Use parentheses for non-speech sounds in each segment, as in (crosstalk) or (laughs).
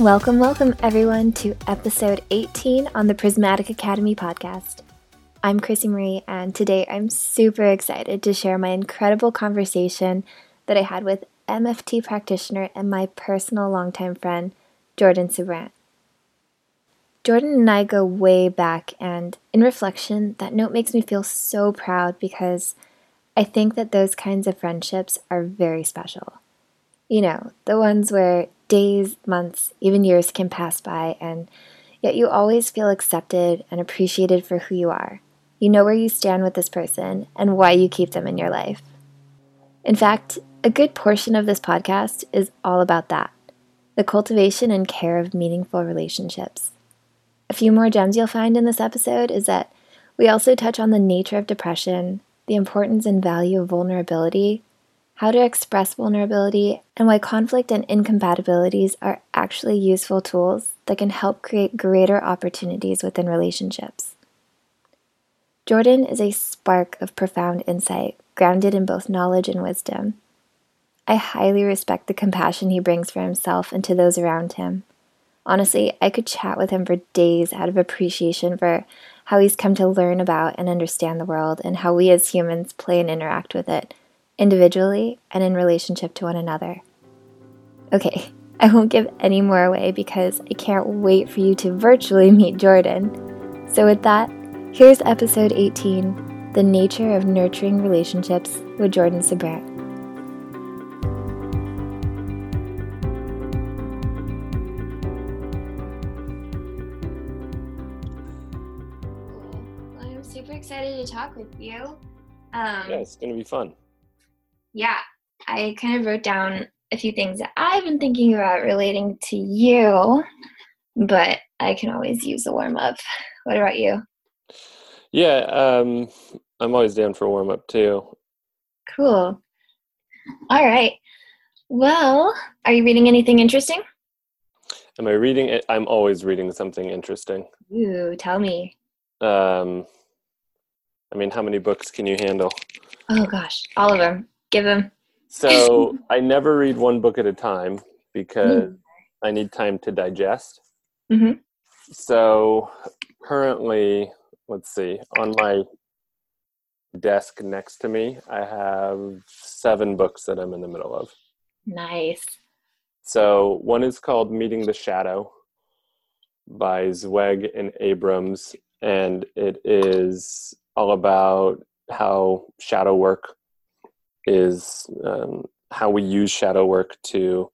Welcome, welcome everyone to episode 18 on the Prismatic Academy podcast. I'm Krissy Marie, and today I'm super excited to share my incredible conversation that I had with MFT practitioner and my personal longtime friend, Jordan Sybrandt. Jordan and I go way back, and in reflection, that note makes me feel so proud because I think that those kinds of friendships are very special. You know, the ones where days, months, even years can pass by, and yet you always feel accepted and appreciated for who you are. You know where you stand with this person and why you keep them in your life. In fact, a good portion of this podcast is all about that the cultivation and care of meaningful relationships. A few more gems you'll find in this episode is that we also touch on the nature of depression, the importance and value of vulnerability, how to express vulnerability, and why conflict and incompatibilities are actually useful tools that can help create greater opportunities within relationships. Jordan is a spark of profound insight, grounded in both knowledge and wisdom. I highly respect the compassion he brings for himself and to those around him. Honestly, I could chat with him for days out of appreciation for how he's come to learn about and understand the world and how we as humans play and interact with it individually and in relationship to one another. Okay, (laughs) I won't give any more away because I can't wait for you to virtually (laughs) meet Jordan. So, with that, here's episode 18 The Nature of Nurturing Relationships with Jordan Sybrandt. I'm super excited to talk with you. Um, yeah, it's going to be fun yeah, I kind of wrote down a few things that I've been thinking about relating to you, but I can always use a warm up. What about you? Yeah, um, I'm always down for a warm up too. Cool. All right. Well, are you reading anything interesting? Am I reading it? I'm always reading something interesting. Ooh, tell me. Um, I mean, how many books can you handle? Oh gosh, all of them give them. So I never read one book at a time because mm. I need time to digest. Mm-hmm. So currently, let's see, on my desk next to me, I have seven books that I'm in the middle of. Nice. So one is called Meeting the Shadow by Zweig and Abrams, and it is all about how shadow work is um, how we use shadow work to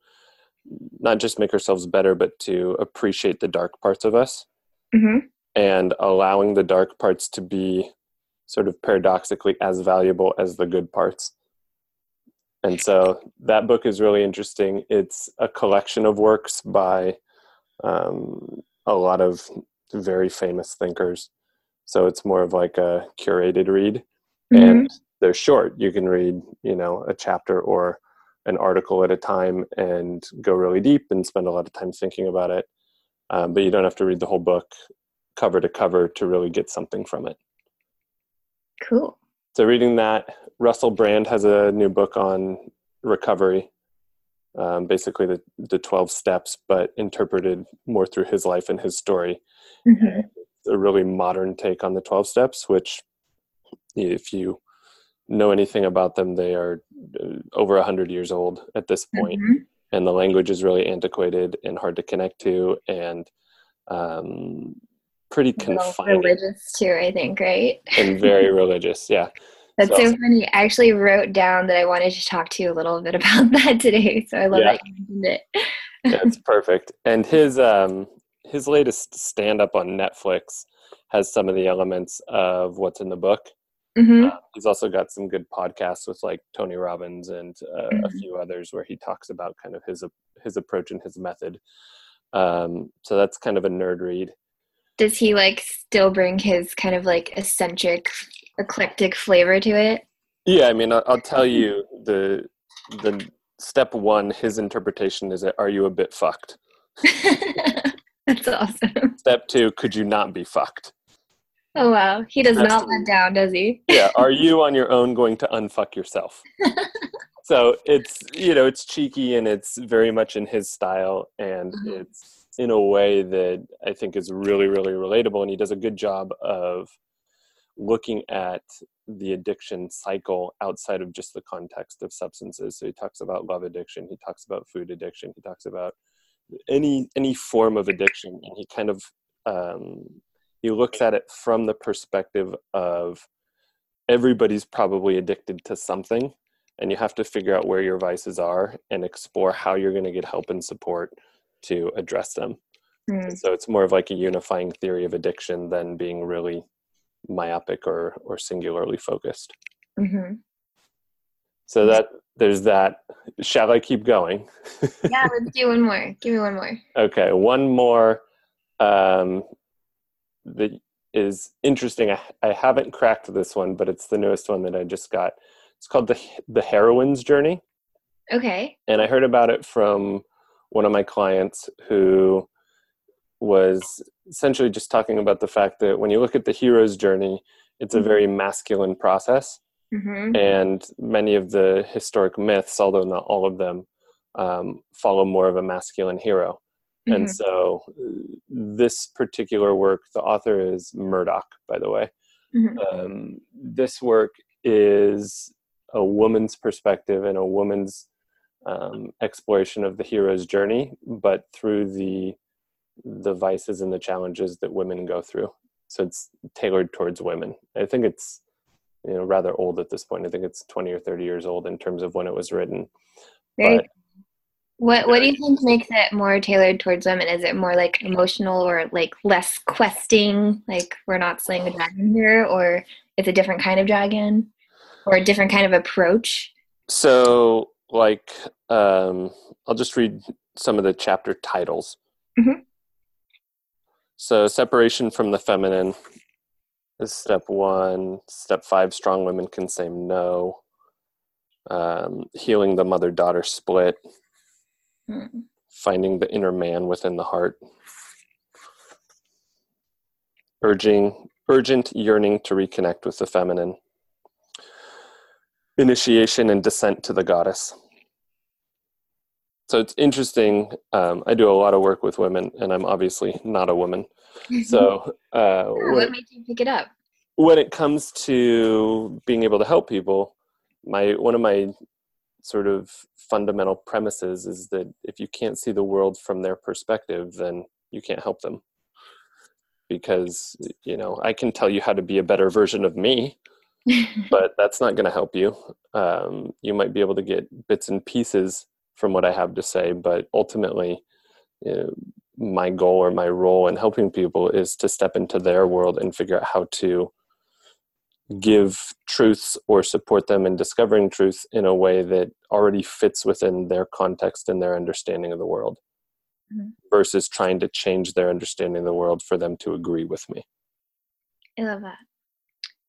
not just make ourselves better, but to appreciate the dark parts of us mm-hmm. and allowing the dark parts to be sort of paradoxically as valuable as the good parts. And so that book is really interesting. It's a collection of works by um, a lot of very famous thinkers. So it's more of like a curated read. Mm-hmm. And they're short. You can read, you know, a chapter or an article at a time and go really deep and spend a lot of time thinking about it. Um, but you don't have to read the whole book cover to cover to really get something from it. Cool. So reading that, Russell Brand has a new book on recovery. Um, basically the, the 12 steps, but interpreted more through his life and his story. Mm-hmm. A really modern take on the 12 steps, which if you know anything about them, they are uh, over 100 years old at this point. Mm-hmm. And the language is really antiquated and hard to connect to, and um, pretty confining. Religious too, I think, right? and very (laughs) religious, yeah. That's so, so, funny. I actually wrote down that I wanted to talk to you a little bit (laughs) about that today, so I love yeah. that you mentioned it. That's (laughs) perfect. And his um, his latest stand up on Netflix has some of the elements of what's in the book. Mm-hmm. Uh, he's also got some good podcasts with like Tony Robbins and uh, mm-hmm. a few others where he talks about kind of his his approach and his method. Um, so that's kind of a nerd read. Does he like still bring his kind of like eccentric, eclectic flavor to it? Yeah, I mean, I'll, I'll tell you the the step one. His interpretation is are you a bit fucked? (laughs) that's awesome. Step two, could you not be fucked? Oh wow, he does That's not let down, does he? (laughs) yeah. Are you on your own going to unfuck yourself? (laughs) so it's you know it's cheeky and it's very much in his style and mm-hmm. it's in a way that i think is really really relatable and he does a good job of looking at the addiction cycle outside of just the context of substances so he talks about love addiction he talks about food addiction he talks about any any form of addiction and he kind of um, he looks at it from the perspective of everybody's probably addicted to something and you have to figure out where your vices are and explore how you're going to get help and support to address them. Mm. so it's more of like a unifying theory of addiction than being really myopic or or singularly focused. Mm-hmm. so that there's that. Shall i keep going? Yeah let's do one more. Give me one more. (laughs) Okay one more. Um, that is interesting. I, I haven't cracked this one, but it's the newest one that I just got. It's called the the heroine's journey. Okay. And I heard about it from one of my clients who was essentially just talking about the fact that when you look at the hero's journey, it's a mm-hmm. very masculine process. Mm-hmm. And many of the historic myths, although not all of them, um, follow more of a masculine hero. Mm-hmm. And so this particular work, the author is Murdock, by the way. Mm-hmm. Um, this work is a woman's perspective and a woman's um, exploration of the hero's journey, but through the the vices and the challenges that women go through. So it's tailored towards women. I think it's you know rather old at this point. I think it's 20 or 30 years old in terms of when it was written. Very but what What do you think makes it more tailored towards women? Is it more like emotional or like less questing, like we're not slaying a dragon here, or it's a different kind of dragon, or a different kind of approach? So, like, um, I'll just read some of the chapter titles. Mm-hmm. So, separation from the feminine is step one. Step five: strong women can say no. Um, healing the mother daughter split Mm. Finding the inner man within the heart. Urging, urgent yearning to reconnect with the feminine. Initiation and descent to the goddess. So it's interesting. Um, I do a lot of work with women, and I'm obviously not a woman. So, uh, what made you pick it up? When it comes to being able to help people, my one of my sort of fundamental premises is that if you can't see the world from their perspective, then you can't help them. Because, you know, I can tell you how to be a better version of me, (laughs) but that's not going to help you. Um, you might be able to get bits and pieces from what I have to say, but ultimately, you know, my goal or my role in helping people is to step into their world and figure out how to give truths or support them in discovering truth in a way that already fits within their context and their understanding of the world mm-hmm. versus trying to change their understanding of the world for them to agree with me. I love that.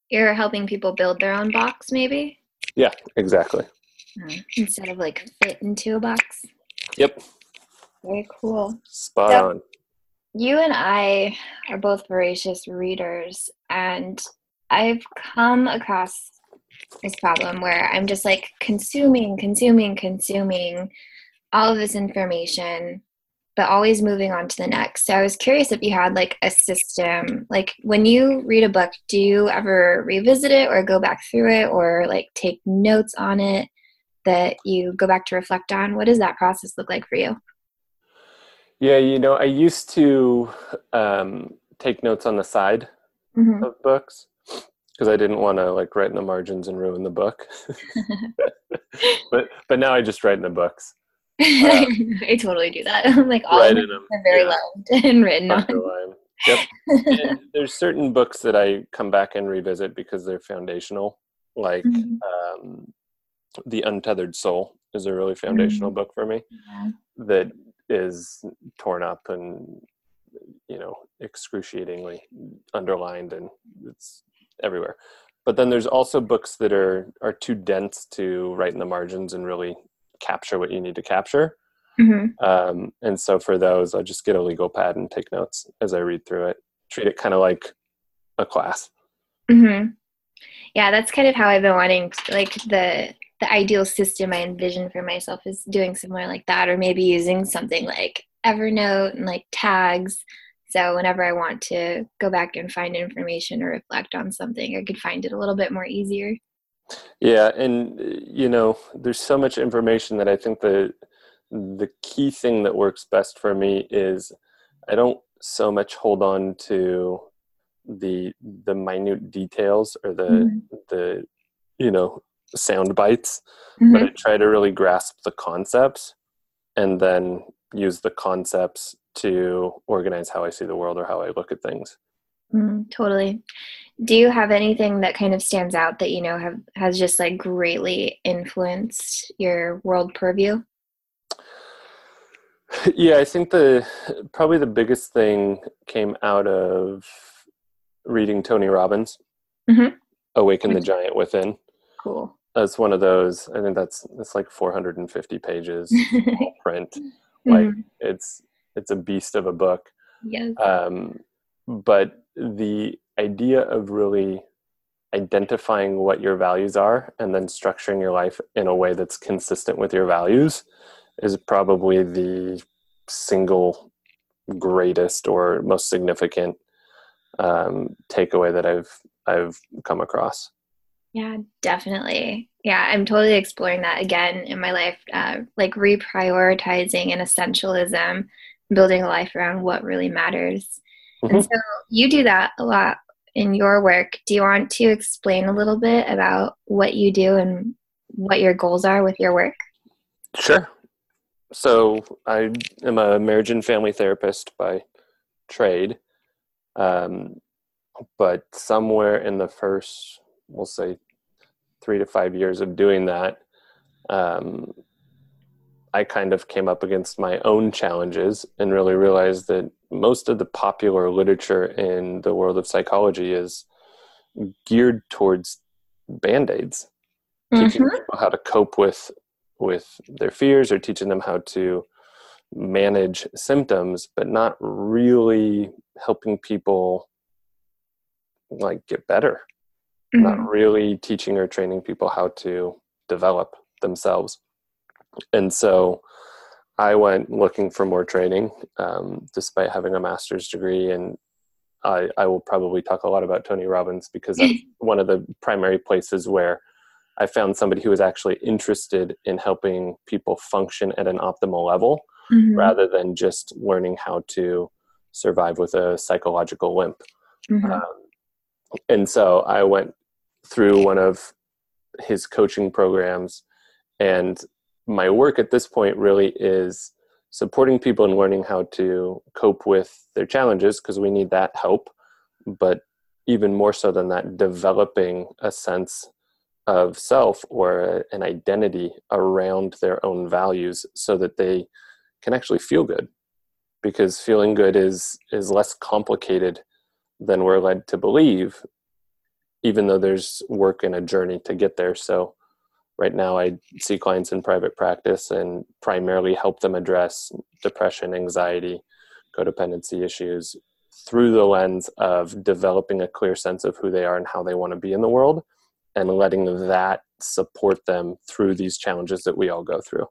You're helping people build their own box, maybe? Yeah, exactly. Mm-hmm. Instead of like fit into a box. Yep. Very cool. Spot so, on. You and I are both voracious readers, and I've come across this problem where I'm just like consuming, consuming, consuming all of this information, but always moving on to the next. So I was curious if you had like a system, like when you read a book, do you ever revisit it or go back through it or like take notes on it that you go back to reflect on? What does that process look like for you? Yeah, you know, I used to um, take notes on the side mm-hmm. of books because I didn't want to like write in the margins and ruin the book. (laughs) but but now I just write in the books. Uh, (laughs) I totally do that. (laughs) like all of them are very yeah. loved and written on. Yep. there's certain books that I come back and revisit because they're foundational. Like mm-hmm. um, The Untethered Soul is a really foundational mm-hmm. book for me yeah. that is torn up and you know excruciatingly underlined and it's everywhere. But then there's also books that are are too dense to write in the margins and really capture what you need to capture. Mm-hmm. Um, and so for those, I just get a legal pad and take notes as I read through it. Treat it kind of like a class. Mm-hmm. Yeah, that's kind of how I've been wanting. Like the the ideal system I envision for myself is doing somewhere like that, or maybe using something like Evernote and like tags. So whenever I want to go back and find information or reflect on something, I could find it a little bit more easier. Yeah, and you know, there's so much information that I think the the key thing that works best for me is I don't so much hold on to the the minute details or the mm-hmm. the you know sound bites mm-hmm. but i try to really grasp the concepts and then use the concepts to organize how i see the world or how i look at things. Mm, totally. Do you have anything that kind of stands out that you know have has just like greatly influenced your world purview? (sighs) Yeah i think the probably the biggest thing came out of reading tony robbins mm-hmm. awaken the giant within. Cool. That's one of those i think that's it's like 450 pages (laughs) print. Mm-hmm. like it's it's a beast of a book yes um, but the idea of really identifying what your values are and then structuring your life in a way that's consistent with your values is probably the single greatest or most significant um, takeaway that I've I've come across. Yeah, definitely. Yeah, I'm totally exploring that again in my life, uh, like reprioritizing and essentialism, building a life around what really matters. Mm-hmm. And so you do that a lot in your work. Do you want to explain a little bit about what you do and what your goals are with your work? Sure. So I am a marriage and family therapist by trade. Um, but somewhere in the first, we'll say, three to five years of doing that, um, I kind of came up against my own challenges and really realized that most of the popular literature in the world of psychology is geared towards band aids, mm-hmm. teaching people how to cope with with their fears or teaching them how to manage symptoms, but not really helping people like get better. Mm-hmm. Not really teaching or training people how to develop themselves. And so I went looking for more training, um, despite having a master's degree. And I, I will probably talk a lot about Tony Robbins because that's (laughs) one of the primary places where I found somebody who was actually interested in helping people function at an optimal level mm-hmm. rather than just learning how to survive with a psychological limp. Mm-hmm. Um, and so I went through one of his coaching programs, and my work at this point really is supporting people in learning how to cope with their challenges because we need that help, but even more so than that, developing a sense of self or an identity around their own values so that they can actually feel good. Because feeling good is is less complicated than we're led to believe even though there's work and a journey to get there. So right now i see clients in private practice and primarily help them address depression anxiety codependency issues through the lens of developing a clear sense of who they are and how they want to be in the world and letting that support them through these challenges that we all go through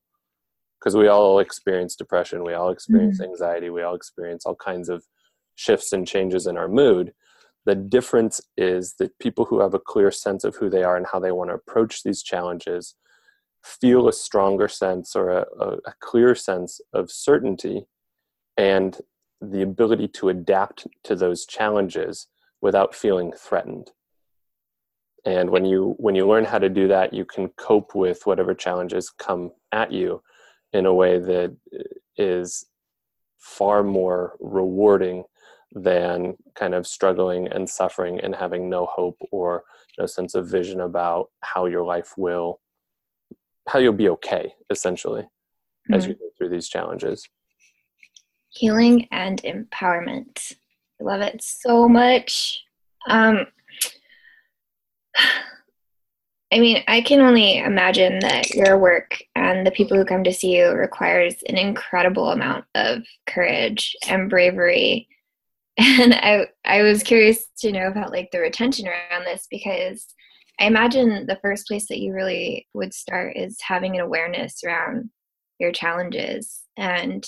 because we all experience depression we all experience mm-hmm. anxiety we all experience all kinds of shifts and changes in our mood the difference is that people who have a clear sense of who they are and how they want to approach these challenges feel a stronger sense or a, a, a clear sense of certainty and the ability to adapt to those challenges without feeling threatened. And when you when you learn how to do that you can cope with whatever challenges come at you in a way that is far more rewarding than kind of struggling and suffering and having no hope or no sense of vision about how your life will how you'll be okay essentially mm-hmm. as you go through these challenges healing and empowerment i love it so much um (sighs) I mean, I can only imagine that your work and the people who come to see you requires an incredible amount of courage and bravery. (laughs) And I I was curious to know about like the retention around this because I imagine the first place that you really would start is having an awareness around your challenges and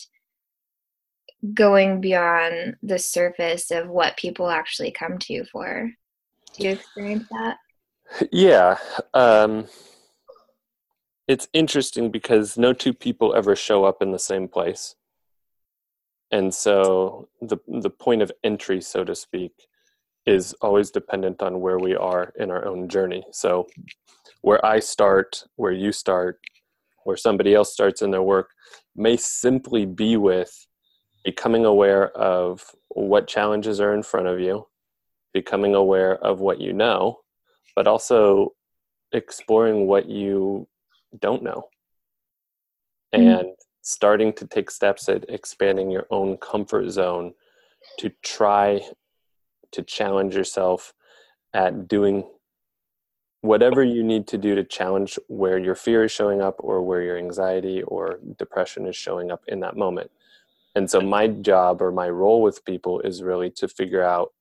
going beyond the surface of what people actually come to you for. Do you experience that? Yeah. Um, it's interesting because no two people ever show up in the same place. And so the the point of entry, so to speak, is always dependent on where we are in our own journey. So where I start, where you start, where somebody else starts in their work may simply be with becoming aware of what challenges are in front of you, becoming aware of what you know, but also exploring what you don't know. Mm-hmm. And starting to take steps at expanding your own comfort zone to try to challenge yourself at doing whatever you need to do to challenge where your fear is showing up or where your anxiety or depression is showing up in that moment. And so my job or my role with people is really to figure out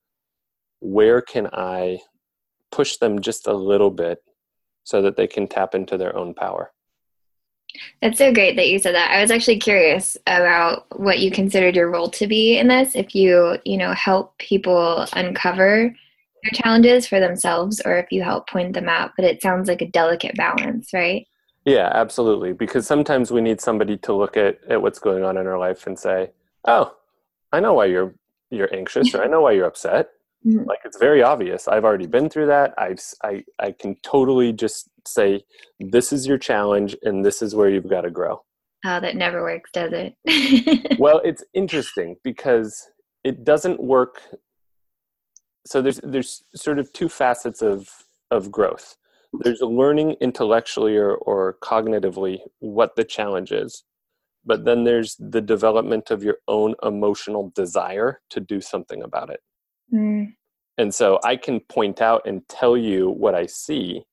where can I push them just a little bit so that they can tap into their own power. That's so great that you said that. I was actually curious about what you considered your role to be in this. If you, you know, help people uncover their challenges for themselves or if you help point them out, but it sounds like a delicate balance, right? Yeah, absolutely. Because sometimes we need somebody to look at, at what's going on in our life and say, Oh, I know why you're you're anxious or I know why you're upset. Mm-hmm. Like it's very obvious. I've already been through that. I've I I can totally just say this is your challenge and this is where you've got to grow. Oh, that never works, does it? (laughs) well, it's interesting because it doesn't work. So there's there's sort of two facets of of growth. There's learning intellectually or, or cognitively what the challenge is, but then there's the development of your own emotional desire to do something about it. Mm. And so I can point out and tell you what I see,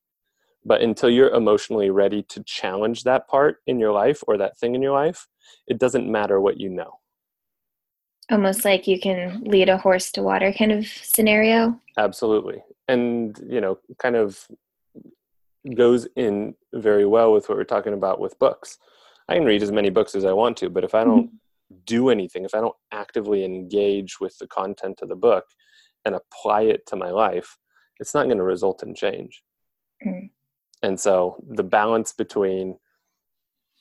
but until you're emotionally ready to challenge that part in your life or that thing in your life, it doesn't matter what you know. Almost like you can lead a horse to water kind of scenario. Absolutely. And, you know, kind of goes in very well with what we're talking about with books. I can read as many books as I want to, but if I don't mm-hmm. do anything, if I don't actively engage with the content of the book and apply it to my life, it's not going to result in change. Mm. And so the balance between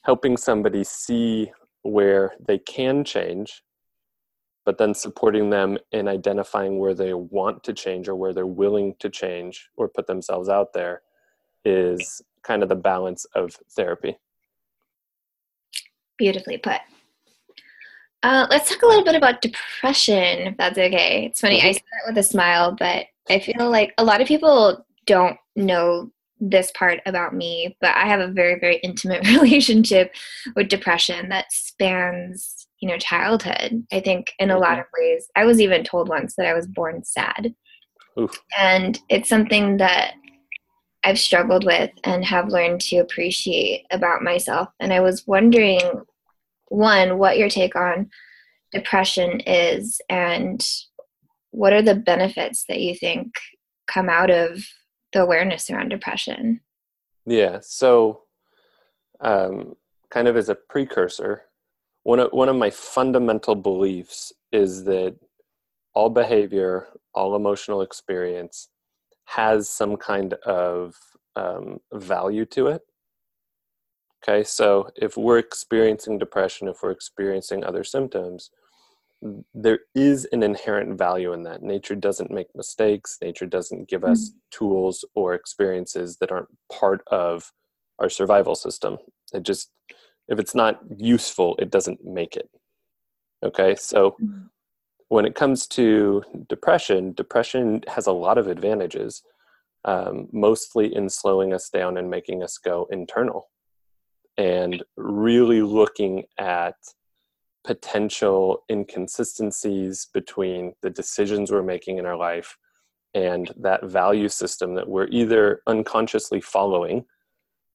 helping somebody see where they can change, but then supporting them in identifying where they want to change or where they're willing to change or put themselves out there is kind of the balance of therapy. Beautifully put. Uh, let's talk a little bit about depression, if that's okay. It's funny, I mm-hmm. say that with a smile, but I feel like a lot of people don't know this part about me, but I have a very, very intimate (laughs) relationship with depression that spans, you know, childhood. I think in a lot of ways. I was even told once that I was born sad. Oof. And it's something that I've struggled with and have learned to appreciate about myself. And I was wondering one, what your take on depression is and what are the benefits that you think come out of the awareness around depression? Yeah, so um, kind of as a precursor, one of, one of my fundamental beliefs is that all behavior, all emotional experience has some kind of um, value to it. Okay, so if we're experiencing depression, if we're experiencing other symptoms, there is an inherent value in that. Nature doesn't make mistakes, nature doesn't give us mm-hmm. tools or experiences that aren't part of our survival system. It just, if it's not useful, it doesn't make it. Okay, so mm-hmm. when it comes to depression, depression has a lot of advantages, um, mostly in slowing us down and making us go internal and really looking at potential inconsistencies between the decisions we're making in our life and that value system that we're either unconsciously following,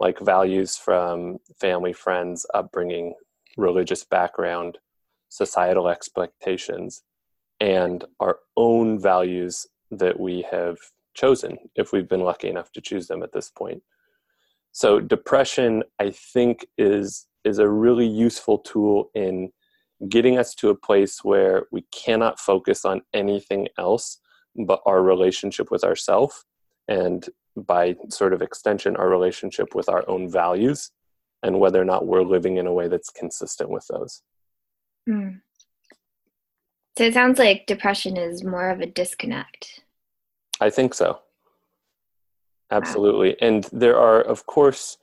like values from family, friends, upbringing, religious background, societal expectations, and our own values that we have chosen if we've been lucky enough to choose them at this point. So depression, I think, is is a really useful tool in getting us to a place where we cannot focus on anything else but our relationship with ourself and by sort of extension our relationship with our own values and whether or not we're living in a way that's consistent with those. Mm. So it sounds like depression is more of a disconnect. I think so. Absolutely. And there are of course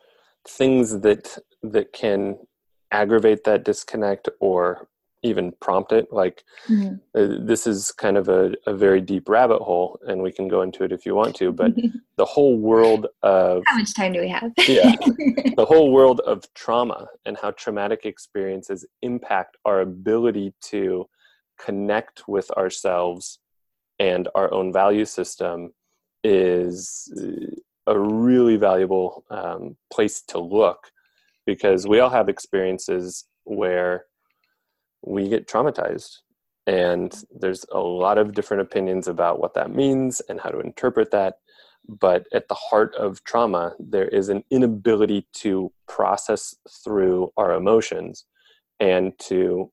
things that that can aggravate that disconnect or even prompt it like mm-hmm. uh, this is kind of a, a very deep rabbit hole and we can go into it if you want to but (laughs) the whole world of how much time do we have yeah (laughs) the whole world of trauma and how traumatic experiences impact our ability to connect with ourselves and our own value system is a really valuable um, place to look because we all have experiences where we get traumatized and there's a lot of different opinions about what that means and how to interpret that. But at the heart of trauma there is an inability to process through our emotions and to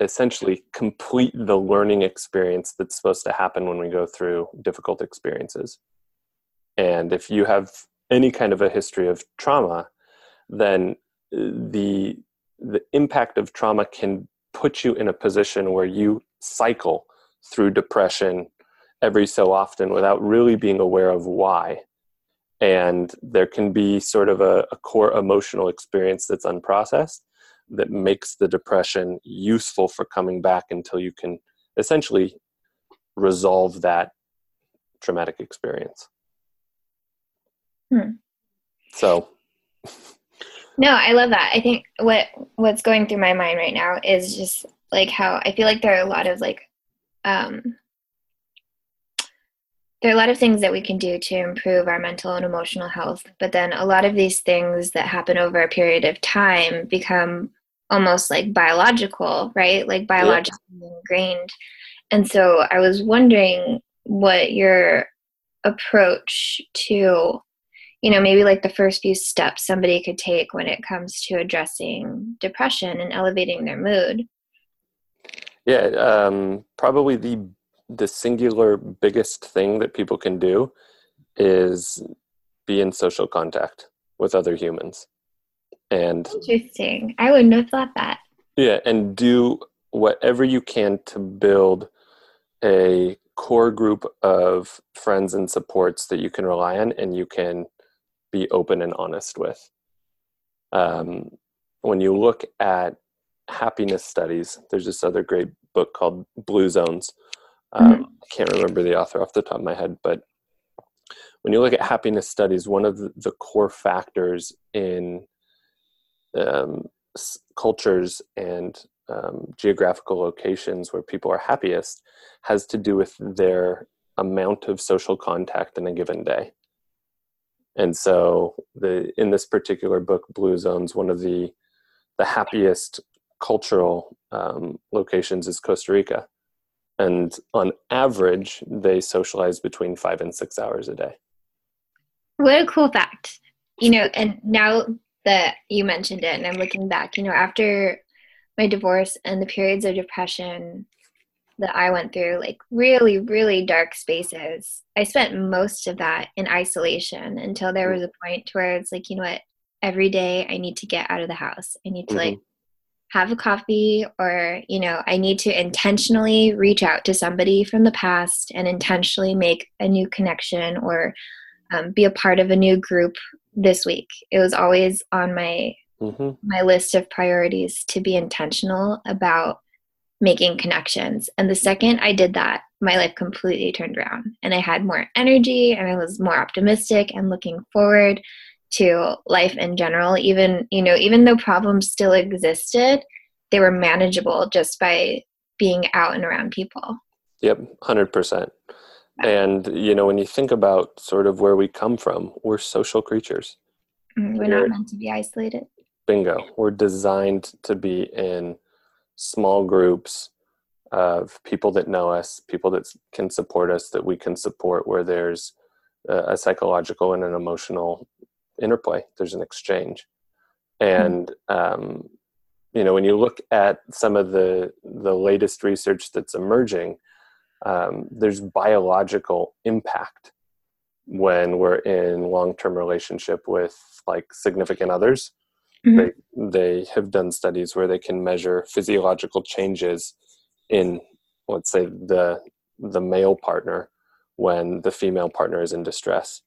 essentially complete the learning experience that's supposed to happen when we go through difficult experiences and if you have any kind of a history of trauma then uh, the the impact of trauma can put you in a position where you cycle through depression every so often without really being aware of why. And there can be sort of a, a, core emotional experience that's unprocessed that makes the depression useful for coming back until you can essentially resolve that traumatic experience hmm. so no, I love that. I think what what's going through my mind right now is just like how I feel like there are a lot of like um there are a lot of things that we can do to improve our mental and emotional health, but then a lot of these things that happen over a period of time become almost like biological, right? Like biologically ingrained. And so I was wondering what your approach to you know maybe like the first few steps somebody could take when it comes to addressing depression and elevating their mood. Yeah um, probably the the singular biggest thing that people can do is be in social contact with other humans. And interesting. I wouldn't have thought that. Yeah and do whatever you can to build a core group of friends and supports that you can rely on and you can be open and honest with. Um, when you look at happiness studies, there's this other great book called Blue Zones. Um, mm-hmm. I can't remember the author off the top of my head, but when you look at happiness studies, one of the, core factors in um, s- cultures and um, geographical locations where people are happiest has to do with their amount of social contact in a given day. And so the in this particular book, Blue Zones, one of the the happiest cultural um, locations is Costa Rica. And on average, they socialize between five and six hours a day. What a cool fact. You know, and now that you mentioned it, and I'm looking back, you know, after my divorce and the periods of depression that I went through, like really, really dark spaces, I spent most of that in isolation until there was a point where it's like, you know what, every day I need to get out of the house. I need to mm-hmm. like have a coffee or, you know, I need to intentionally reach out to somebody from the past and intentionally make a new connection or um, be a part of a new group this week. It was always on my mm-hmm. my list of priorities to be intentional about making connections. And the second I did that, my life completely turned around and I had more energy and I was more optimistic and looking forward to life in general. Even, you know, even though problems still existed, they were manageable just by being out and around people. Yep, 100%. And, you know, when you think about sort of where we come from, we're social creatures. Mm, we're, we're not meant to be isolated. Bingo. We're designed to be in small groups of people that know us, people that can support us, that we can support, where there's a, psychological and an emotional interplay. There's an exchange, and um, you know when you look at some of the the latest research that's emerging, um, there's biological impact when we're in long-term relationship with like significant others mm-hmm. they, they have done studies where they can measure physiological changes in let's say the the male partner when the female partner is in distress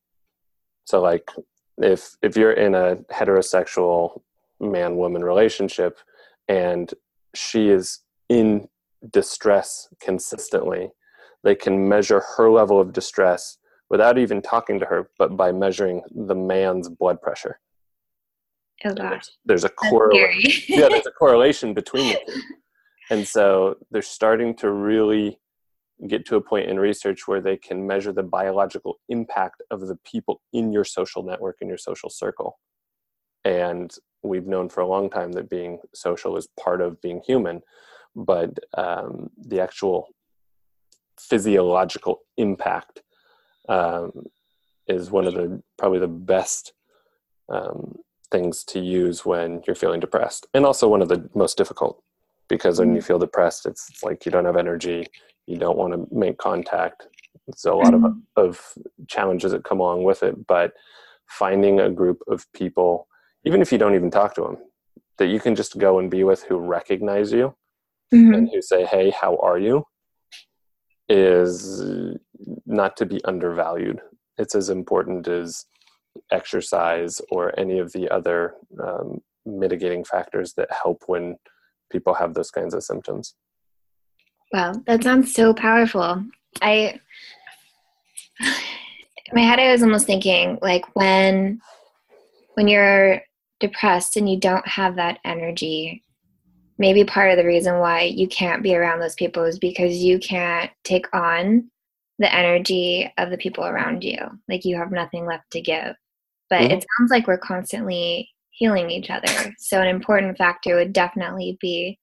so like if if you're in a heterosexual man woman relationship and she is in distress consistently they can measure her level of distress without even talking to her, but by measuring the man's blood pressure. Oh gosh. There's a correlation. yeah, there's a correlation between the two. (laughs) And so they're starting to really get to a point in research where they can measure the biological impact of the people in your social network in your social circle. And we've known for a long time that being social is part of being human, but um, the actual physiological impact um, is one of the probably the best um, things to use when you're feeling depressed, and also one of the most difficult because when you mm-hmm. feel depressed, it's, it's like you don't have energy, you don't want to make contact. So a lot of mm-hmm. of challenges that come along with it, but finding a group of people, even if you don't even talk to them, that you can just go and be with who recognize you mm-hmm. and who say, "Hey, how are you?" is not to be undervalued. It's as important as exercise or any of the other um, mitigating factors that help when people have those kinds of symptoms. Wow, that sounds so powerful. I, in (sighs) my head, I was almost thinking like when, when you're depressed and you don't have that energy maybe part of the reason why you can't be around those people is because you can't take on the energy of the people around you. Like you have nothing left to give. But mm-hmm. it sounds like we're constantly healing each other. So an important factor would definitely be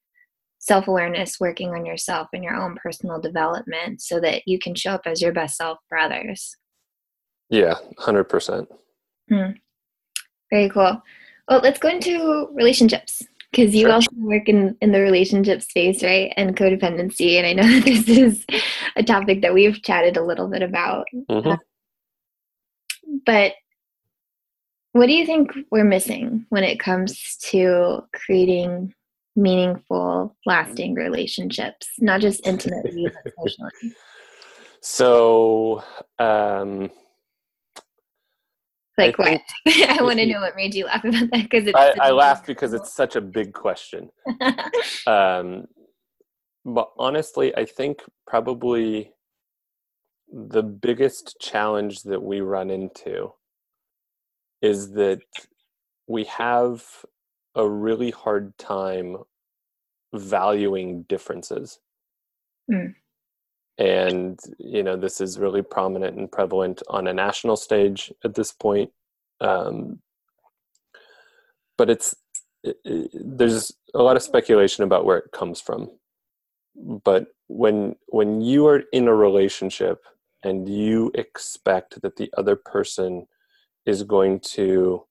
self awareness, working on yourself and your own personal development so that you can show up as your best self for others. Yeah, 100%. Hmm. Very cool. Well, let's go into relationships because you sure. also work in, in the relationship space right and codependency and i know (laughs) that this is a topic that we've chatted a little bit about mm-hmm. uh, but what do you think we're missing when it comes to creating meaningful lasting relationships not just intimately but socially so um like (laughs) I what? I want to know what made you laugh about that because I, I laughed because it's such a big question. (laughs) um, but honestly, I think probably the biggest challenge that we run into is that we have a really hard time valuing differences. Mm and you know this is really prominent and prevalent on a national stage at this point um, but it's it, it, there's a lot of speculation about where it comes from but when when you are in a relationship and you expect that the other person is going to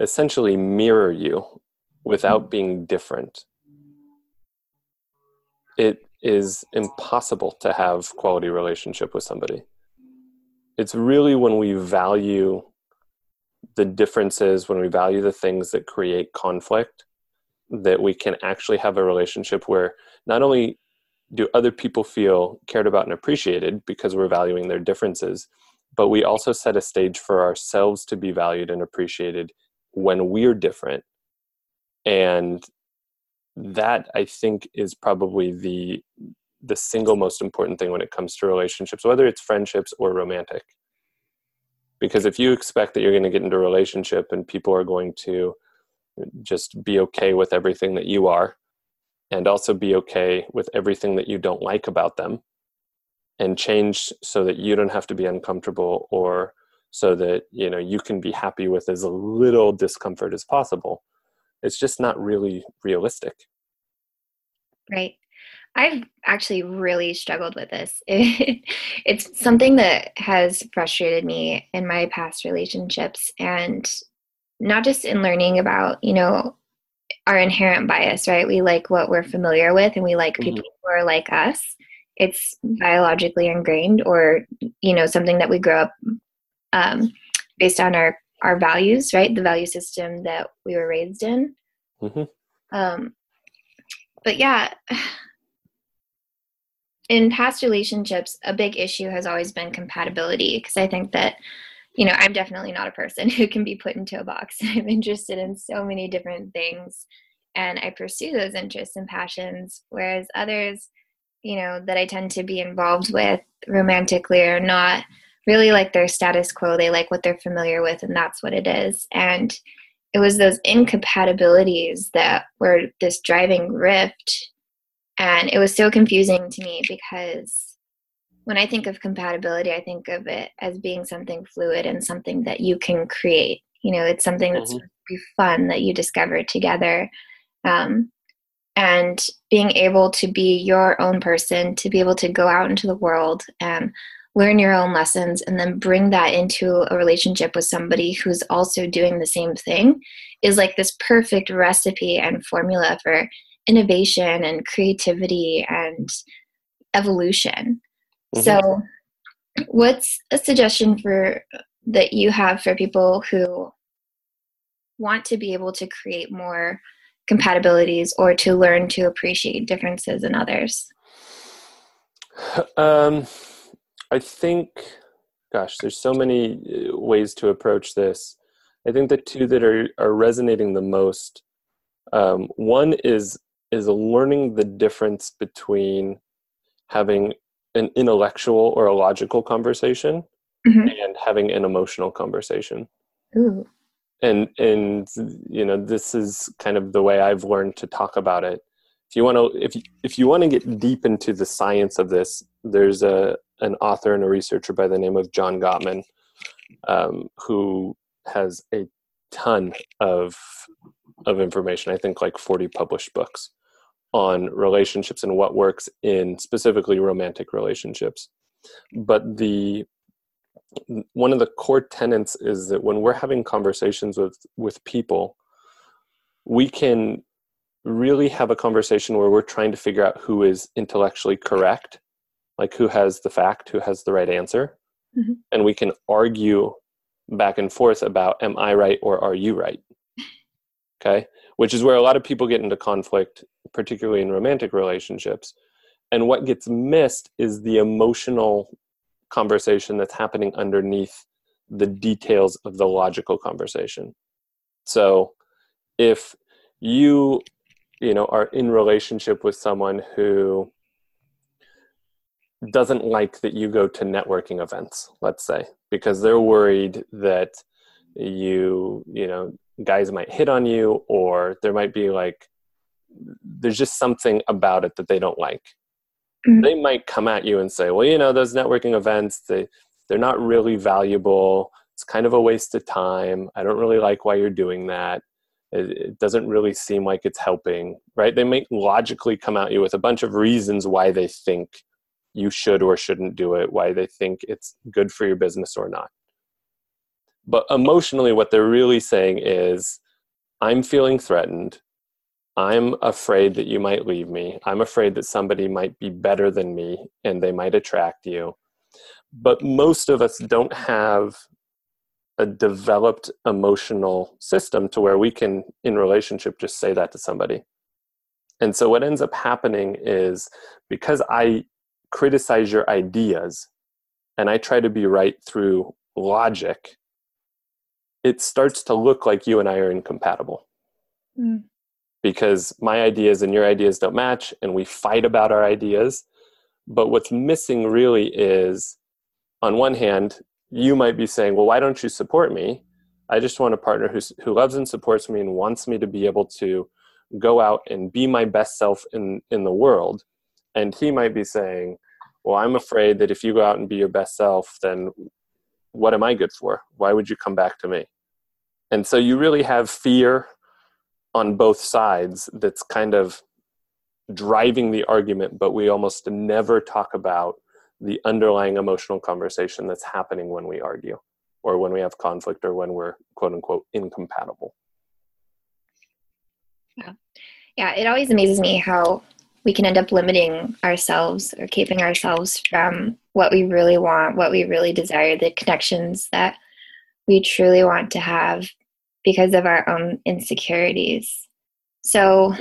essentially mirror you without hmm. being different. It is impossible to have quality relationship with somebody. It's really when we value the differences when we value the things that create conflict that we can actually have a relationship where not only do other people feel cared about and appreciated because we're valuing their differences but we also set a stage for ourselves to be valued and appreciated when we're different and that I think is probably the the single most important thing when it comes to relationships, whether it's friendships or romantic. Because if you expect that you're going to get into a relationship and people are going to just be okay with everything that you are, and also be okay with everything that you don't like about them, and change so that you don't have to be uncomfortable or so that you know you can be happy with as little discomfort as possible it's just not really realistic. Right. I've actually really struggled with this. It, (laughs) it's something that has frustrated me in my past relationships and not just in learning about, you know, our inherent bias, right? We like what we're familiar with and we like mm-hmm. people who are like us. It's biologically ingrained or, you know, something that we grow up um, based on our, our values, right? The value system that we were raised in. Mm-hmm. Um, but yeah, in past relationships, a big issue has always been compatibility because I think that, you know, I'm definitely not a person (laughs) who can be put into a box. (laughs) I'm interested in so many different things and I pursue those interests and passions, whereas others, you know, that I tend to be involved with romantically are not really like their status quo. They like what they're familiar with, and that's what it is. And it was those incompatibilities that were this driving rift and it was so confusing to me because when I think of compatibility, I think of it as being something fluid and something that you can create. You know, it's something that's mm-hmm. fun that you discover together. Um, and being able to be your own person, to be able to go out into the world and learn your own lessons and then bring that into a relationship with somebody who's also doing the same thing is like this perfect recipe and formula for innovation and creativity and evolution. Mm-hmm. So, what's a suggestion for that you have for people who want to be able to create more compatibilities or to learn to appreciate differences in others? (sighs) Um, I think, gosh, there's so many uh, ways to approach this. I think the two that are, are resonating the most um, one is is learning the difference between having an intellectual or a logical conversation mm-hmm. and having an emotional conversation. Ooh. And and you know this is kind of the way I've learned to talk about it. If you want to if you, if you want to get deep into the science of this, there's a an author and a researcher by the name of John Gottman um, who has a ton of of information. I think like 40 published books on relationships and what works in specifically romantic relationships. But the one of the core tenets is that when we're having conversations with with people, we can really have a conversation where we're trying to figure out who is intellectually correct, like who has the fact, who has the right answer, mm-hmm. and we can argue back and forth about am I right or are you right? (laughs) Okay, which is where a lot of people get into conflict particularly in romantic relationships. And what gets missed is the emotional conversation that's happening underneath the details of the logical conversation. So if you you know are in relationship with someone who doesn't like that you go to networking events let's say because they're worried that you you know guys might hit on you or there might be like there's just something about it that they don't like. Mm-hmm. They might come at you and say, well, you know, those networking events, they, they're not really valuable. It's kind of a waste of time. I don't really like why you're doing that. It, it doesn't really seem like it's helping, right? They might logically come at you with a bunch of reasons why they think you should or shouldn't do it, why they think it's good for your business or not. But emotionally, what they're really saying is, I'm feeling threatened. I'm afraid that you might leave me. I'm afraid that somebody might be better than me and they might attract you. But most of us don't have a developed emotional system to where we can, in relationship, just say that to somebody. And so what ends up happening is because I criticize your ideas and I try to be right through logic, it starts to look like you and I are incompatible. Mm because my ideas and your ideas don't match and we fight about our ideas. But what's missing really is on one hand, you might be saying, well, why don't you support me? I just want a partner who's, who loves and supports me and wants me to be able to go out and be my best self in, in the world. And he might be saying, well, I'm afraid that if you go out and be your best self, then what am I good for? Why would you come back to me? And so you really have fear on both sides that's kind of driving the argument, but we almost never talk about the underlying emotional conversation that's happening when we argue or when we have conflict or when we're quote unquote incompatible. Yeah. Yeah, it always amazes me how we can end up limiting ourselves or keeping ourselves from what we really want, what we really desire, the connections that we truly want to have because of our own insecurities. So,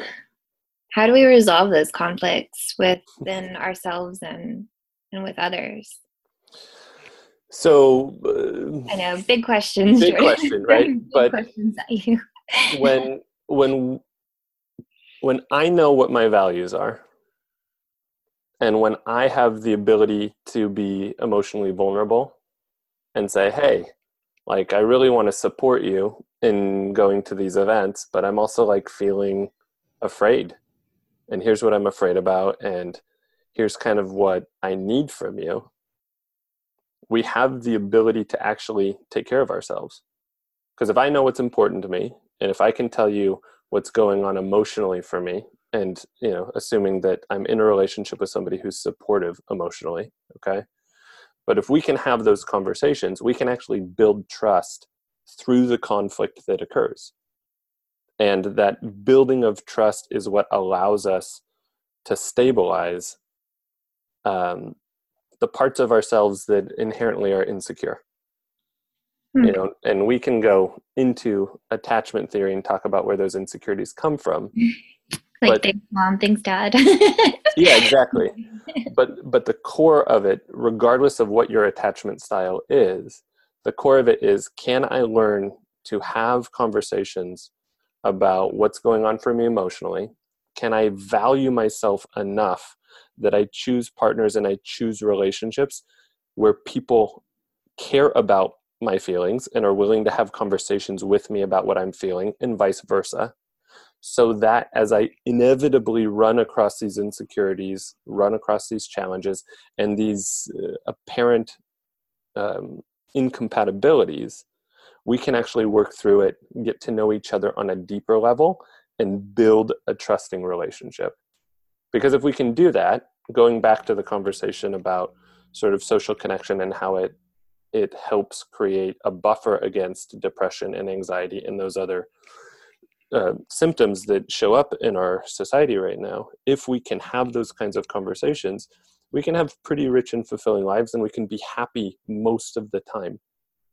how do we resolve those conflicts within (laughs) ourselves and and with others? So, uh, I know big questions. Big question, right? (laughs) big but questions at you. (laughs) when when when I know what my values are, and when I have the ability to be emotionally vulnerable and say, hey, like I really want to support you in going to these events, but I'm also like feeling afraid. And here's what I'm afraid about, and here's kind of what I need from you. We have the ability to actually take care of ourselves. Because if I know what's important to me, and if I can tell you what's going on emotionally for me and you know assuming that i'm in a relationship with somebody who's supportive emotionally okay but if we can have those conversations we can actually build trust through the conflict that occurs. And that building of trust is what allows us to stabilize um, the parts of ourselves that inherently are insecure. Mm. you know and we can go into attachment theory and talk about where those insecurities come from (laughs) like but, thanks mom. Thanks dad. (laughs) Yeah exactly. (laughs) But but the core of it regardless of what your attachment style is the core of it is can i learn to have conversations about what's going on for me emotionally? Can i value myself enough that i choose partners and i choose relationships where people care about my feelings and are willing to have conversations with me about what I'm feeling, and vice versa. So that as I inevitably run across these insecurities, run across these challenges, and these uh, apparent um, incompatibilities, we can actually work through it, get to know each other on a deeper level, and build a trusting relationship. Because if we can do that, going back to the conversation about sort of social connection and how it it helps create a buffer against depression and anxiety and those other uh, symptoms that show up in our society right now. If we can have those kinds of conversations, we can have pretty rich and fulfilling lives and we can be happy most of the time,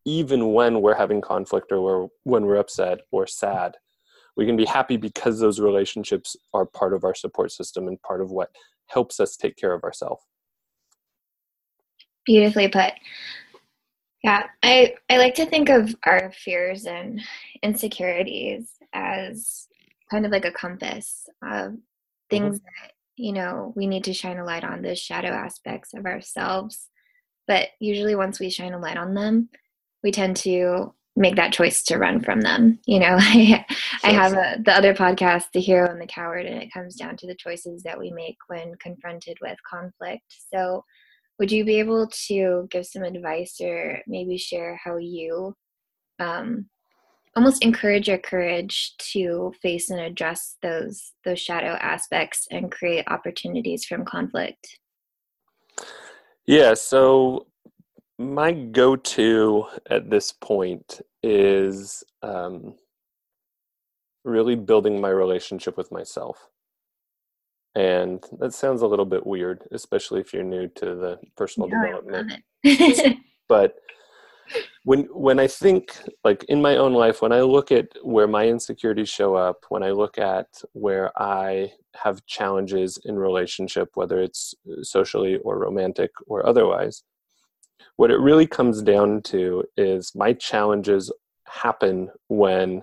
even when we're having conflict or we're, when we're upset or sad. We can be happy because those relationships are part of our support system and part of what helps us take care of ourselves. Beautifully put. Yeah, I, I like to think of our fears and insecurities as kind of like a compass of things mm-hmm. that, you know, we need to shine a light on, those shadow aspects of ourselves. But usually, once we shine a light on them, we tend to make that choice to run from them. You know, (laughs) I, I have a, the other podcast, The Hero and the Coward, and it comes down to the choices that we make when confronted with conflict. So, would you be able to give some advice or maybe share how you um, almost encourage your courage to face and address those those shadow aspects and create opportunities from conflict yeah so my go-to at this point is um, really building my relationship with myself and that sounds a little bit weird, especially if you're new to the personal no, development. (laughs) but when when I think like in my own life, when I look at where my insecurities show up, when I look at where I have challenges in relationship, whether it's uh, socially or romantic or otherwise, what it really comes down to is my challenges happen when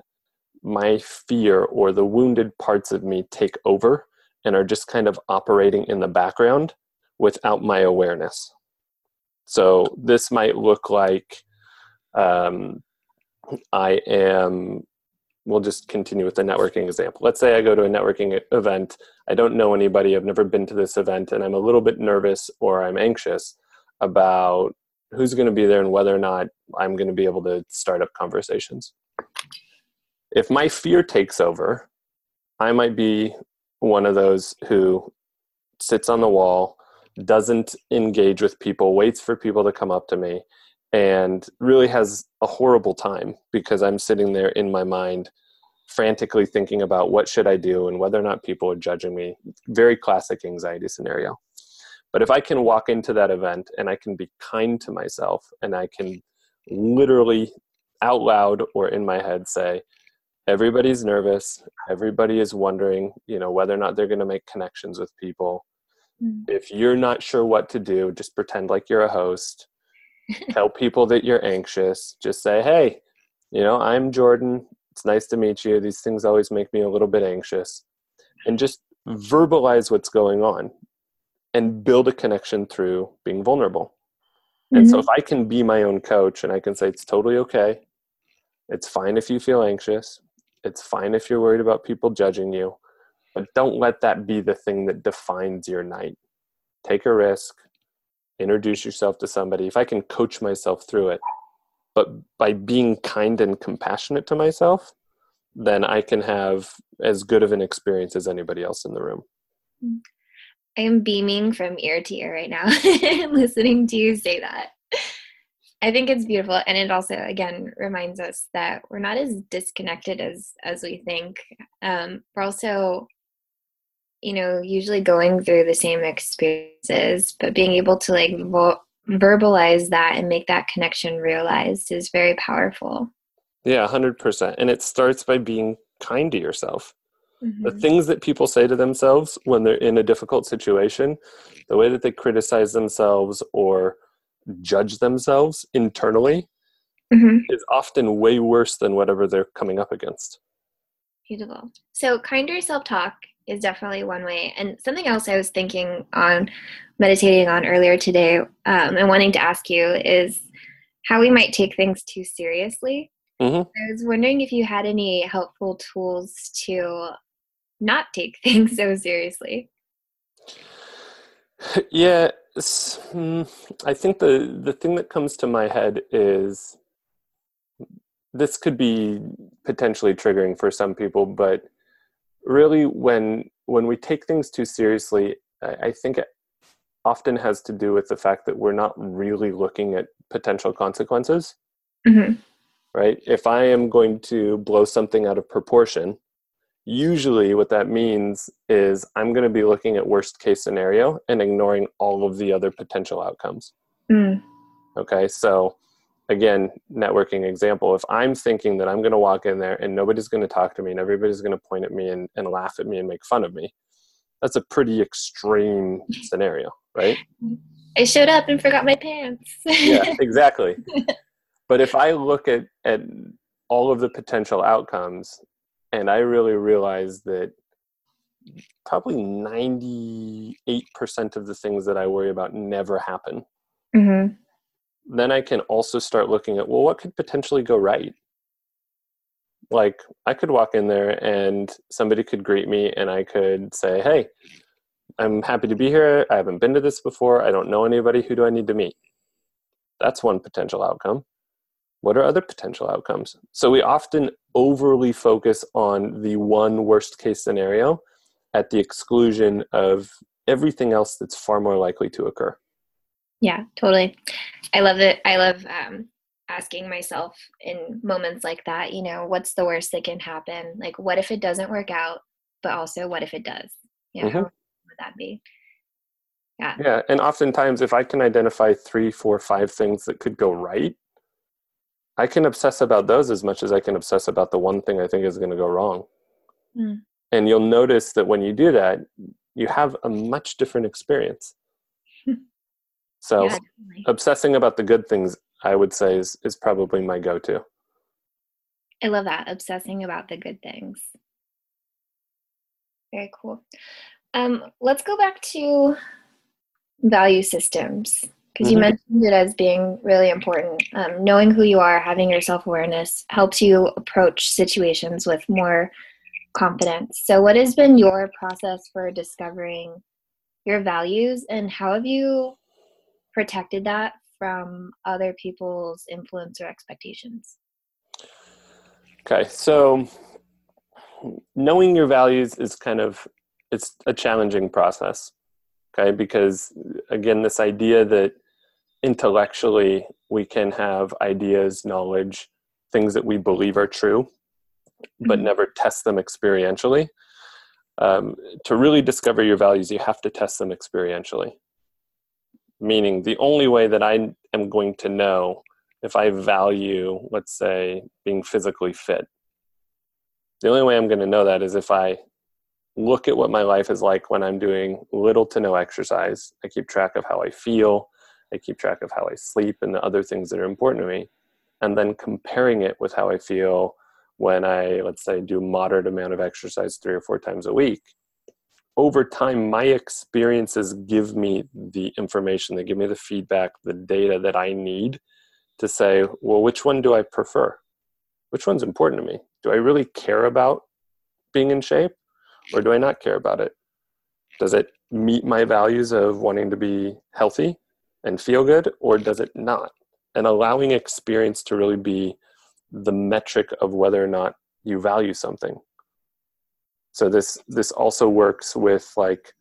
my fear or the wounded parts of me take over and are just kind of operating in the background without my awareness. So this might look like um, I am, we'll just continue with the networking example. Let's say I go to a networking event, I don't know anybody, I've never been to this event, and I'm a little bit nervous or I'm anxious about who's going to be there and whether or not I'm going to be able to start up conversations. If my fear takes over, I might be one of those who sits on the wall, doesn't engage with people, waits for people to come up to me, and really has a horrible time because I'm sitting there in my mind frantically thinking about what should I do and whether or not people are judging me. Very classic anxiety scenario. But if I can walk into that event and I can be kind to myself and I can literally out loud or in my head say, everybody's nervous, everybody is wondering, you know, whether or not they're going to make connections with people. Mm. If you're not sure what to do, just pretend like you're a host. Tell people that you're anxious. Just say, "Hey, you know, I'm Jordan. It's nice to meet you. These things always make me a little bit anxious." And just verbalize what's going on and build a connection through being vulnerable. And mm-hmm. so if I can be my own coach and I can say it's totally okay. It's fine if you feel anxious. It's fine if you're worried about people judging you, but don't let that be the thing that defines your night. Take a risk, introduce yourself to somebody. If I can coach myself through it, but by being kind and compassionate to myself, then I can have as good of an experience as anybody else in the room. I am beaming from ear to ear right now, (laughs) listening to you say that. I think it's beautiful, and it also again reminds us that we're not as disconnected as as we think. Um, we're also, you know, usually going through the same experiences, but being able to like vo- verbalize that and make that connection realized is very powerful. Yeah, hundred percent, and it starts by being kind to yourself. Mm-hmm. The things that people say to themselves when they're in a difficult situation, the way that they criticize themselves or judge themselves internally mm-hmm. is often way worse than whatever they're coming up against. Beautiful. So, kinder self talk is definitely one way. And something else I was thinking on, meditating on earlier today, um, and wanting to ask you is how we might take things too seriously. Mm-hmm. I was wondering if you had any helpful tools to not take (laughs) things so seriously? (laughs) Yeah, hmm, I think the the thing that comes to my head is this could be potentially triggering for some people, but really when when we take things too seriously, I, I think it often has to do with the fact that we're not really looking at potential consequences. Mm-hmm. Right? If I am going to blow something out of proportion, usually what that means is i'm going to be looking at worst case scenario and ignoring all of the other potential outcomes mm. okay so again networking example if i'm thinking that i'm going to walk in there and nobody's going to talk to me and everybody's going to point at me and, and laugh at me and make fun of me that's a pretty extreme scenario right i showed up and forgot my pants yeah (laughs) exactly but if i look at at all of the potential outcomes and I really realize that probably 98% of the things that I worry about never happen. Mm-hmm. Then I can also start looking at, well, what could potentially go right? Like, I could walk in there and somebody could greet me, and I could say, hey, I'm happy to be here. I haven't been to this before. I don't know anybody. Who do I need to meet? That's one potential outcome what are other potential outcomes? So we often overly focus on the one worst case scenario at the exclusion of everything else that's far more likely to occur. Yeah, totally. I love it. I love um, asking myself in moments like that, you know, what's the worst that can happen? Like, what if it doesn't work out? But also, what if it does? Yeah, mm-hmm. how would that be? Yeah. Yeah. And oftentimes, if I can identify three, four, five things that could go right, I can obsess about those as much as I can obsess about the one thing I think is going to go wrong. Mm. And you'll notice that when you do that, you have a much different experience. So, yeah, obsessing about the good things, I would say, is, is probably my go to. I love that. Obsessing about the good things. Very cool. Um, let's go back to value systems because mm-hmm. you mentioned it as being really important. Um, knowing who you are, having your self awareness helps you approach situations with more confidence. So, what has been your process for discovering your values, and how have you protected that from other people's influence or expectations? Okay, so knowing your values is kind of it's a challenging process okay because again this idea that intellectually we can have ideas knowledge things that we believe are true but mm-hmm. never test them experientially um, to really discover your values you have to test them experientially meaning the only way that i am going to know if i value let's say being physically fit the only way i'm going to know that is if i look at what my life is like when I'm doing little to no exercise. I keep track of how I feel, I keep track of how I sleep and the other things that are important to me, and then comparing it with how I feel when I, let's say, do moderate amount of exercise three or four times a week. Over time, my experiences give me the information, they give me the feedback, the data that I need to say, well, which one do I prefer? Which one's important to me? Do I really care about being in shape? or do I not care about it? Does it meet my values of wanting to be healthy and feel good, or does it not? And allowing experience to really be the metric of whether or not you value something. So this this also works with like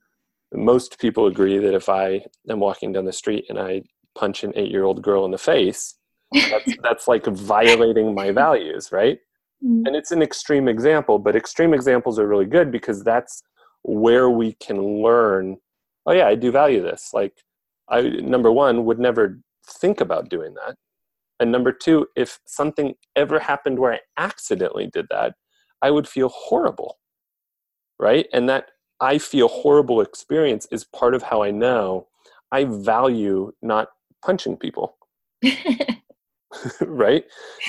most people agree that if I am walking down the street and I punch an eight year old girl in the face, that's, (laughs) that's like violating my values, right? Mm. And it's an extreme example, but extreme examples are really good because that's where we can learn, oh yeah, I do value this. Like I number 1 would never think about doing that. And number 2, if something ever happened where I accidentally did that, I would feel horrible. Right? And that I feel horrible experience is part of how I know I value not punching people. (laughs) right?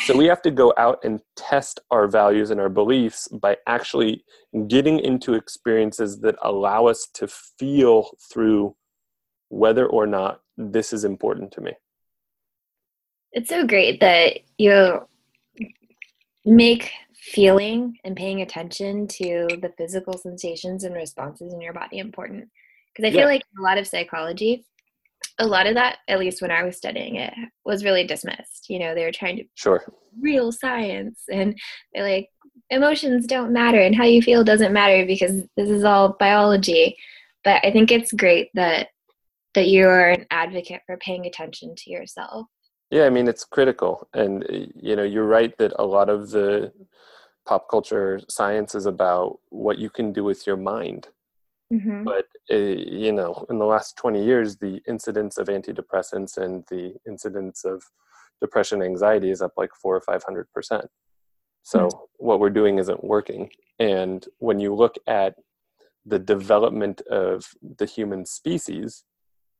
So we have to go out and test our values and our beliefs by actually getting into experiences that allow us to feel through whether or not this is important to me. It's so great that you make feeling and paying attention to the physical sensations and responses in your body important. Because I feel yeah. like a lot of psychology, a lot of that, at least when I was studying it, was really dismissed. You know, they were trying to sure real science, and they're like, emotions don't matter, and how you feel doesn't matter because this is all biology. But I think it's great that that you are an advocate for paying attention to yourself. Yeah, I mean it's critical, and you know, you're right that a lot of the pop culture science is about what you can do with your mind Mm-hmm. But uh, you know, in the last 20 years, the incidence of antidepressants and the incidence of depression, anxiety is up like four or five hundred percent. So mm-hmm. what we're doing isn't working. And when you look at the development of the human species,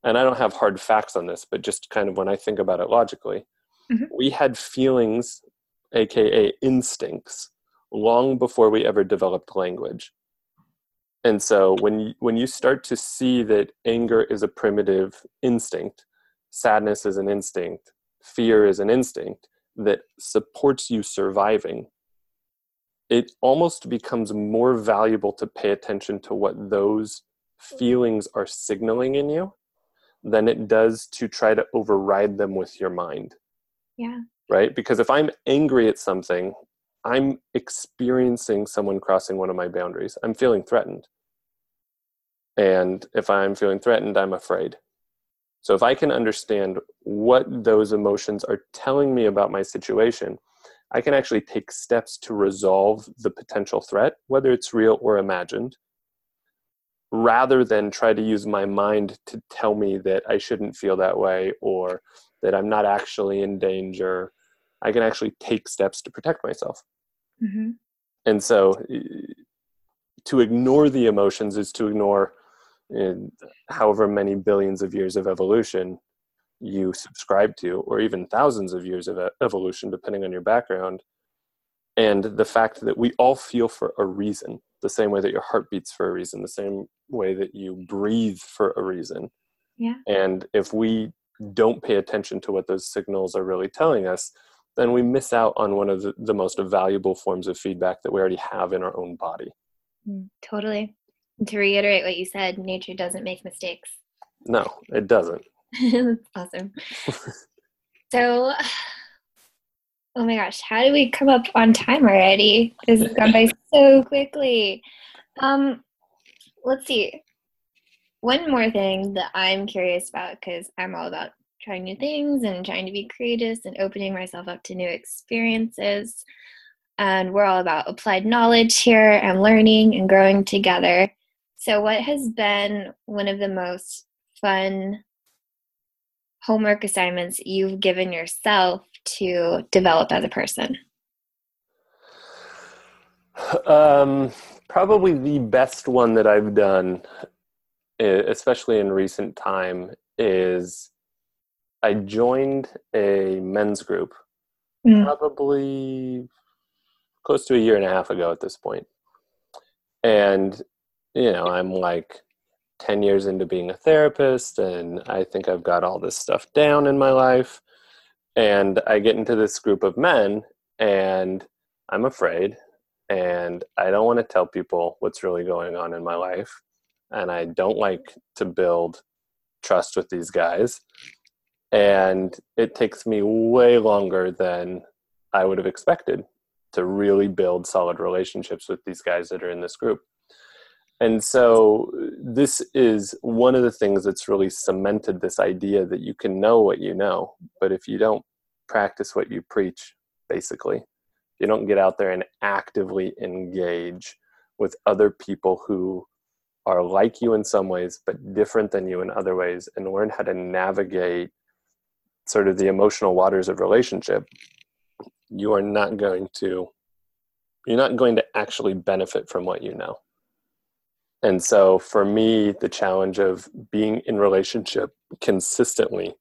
and I don't have hard facts on this, but just kind of when I think about it logically, mm-hmm. we had feelings, aka instincts, long before we ever developed language and so when you, when you start to see that anger is a primitive instinct sadness is an instinct fear is an instinct that supports you surviving it almost becomes more valuable to pay attention to what those feelings are signaling in you than it does to try to override them with your mind yeah right because if i'm angry at something I'm experiencing someone crossing one of my boundaries. I'm feeling threatened. And if I'm feeling threatened, I'm afraid. So if I can understand what those emotions are telling me about my situation, I can actually take steps to resolve the potential threat, whether it's real or imagined, rather than try to use my mind to tell me that I shouldn't feel that way or that I'm not actually in danger. I can actually take steps to protect myself. Mm-hmm. And so to ignore the emotions is to ignore in however many billions of years of evolution you subscribe to, or even thousands of years of evolution, depending on your background. And the fact that we all feel for a reason, the same way that your heart beats for a reason, the same way that you breathe for a reason. Yeah. And if we don't pay attention to what those signals are really telling us, then we miss out on one of the, the most valuable forms of feedback that we already have in our own body. Mm, totally. to reiterate what you said, nature doesn't make mistakes. No, it doesn't. (laughs) That's awesome. (laughs) so, oh my gosh, how did we come up on time already? This has gone by (laughs) so quickly. Um, let's see. One more thing that I'm curious about because I'm all about trying new things and trying to be creative and opening myself up to new experiences. And we're all about applied knowledge here and learning and growing together. So, what has been one of the most fun homework assignments you've given yourself to develop as a person? Um, probably the best one that I've done, especially in recent time, is I joined a men's group mm. probably close to a year and a half ago at this point. And, you know, I'm like 10 years into being a therapist, and I think I've got all this stuff down in my life. And I get into this group of men, and I'm afraid, and I don't want to tell people what's really going on in my life. And I don't like to build trust with these guys. And it takes me way longer than I would have expected to really build solid relationships with these guys that are in this group. And so, this is one of the things that's really cemented this idea that you can know what you know, but if you don't practice what you preach, basically, you don't get out there and actively engage with other people who are like you in some ways, but different than you in other ways, and learn how to navigate sort of the emotional waters of relationship, you are not going to you're not going to actually benefit from what you know. And so for me, the challenge of being in relationship consistently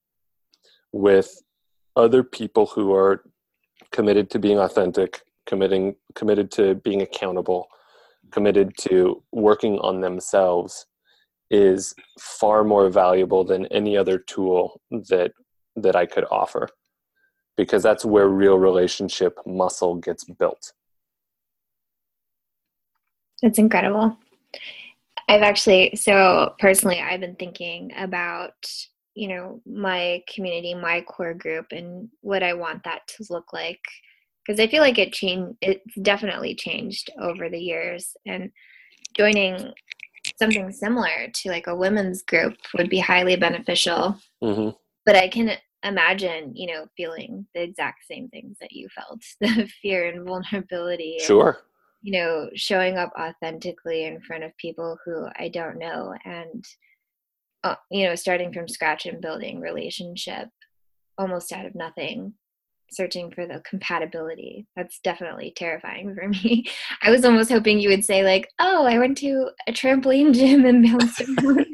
with other people who are committed to being authentic, committing committed to being accountable, committed to working on themselves is far more valuable than any other tool that that I could offer because that's where real relationship muscle gets built. It's incredible. I've actually, so personally, I've been thinking about, you know, my community, my core group, and what I want that to look like. Because I feel like it changed, it's definitely changed over the years. And joining something similar to like a women's group would be highly beneficial. Mm-hmm but I can imagine, you know, feeling the exact same things that you felt (laughs) the fear and vulnerability. Sure. And, you know, showing up authentically in front of people who I don't know and, uh, you know, starting from scratch and building relationship almost out of nothing searching for the compatibility. That's definitely terrifying (laughs) for me. I was almost hoping you would say like, "Oh, I went to a trampoline gym and bounced around."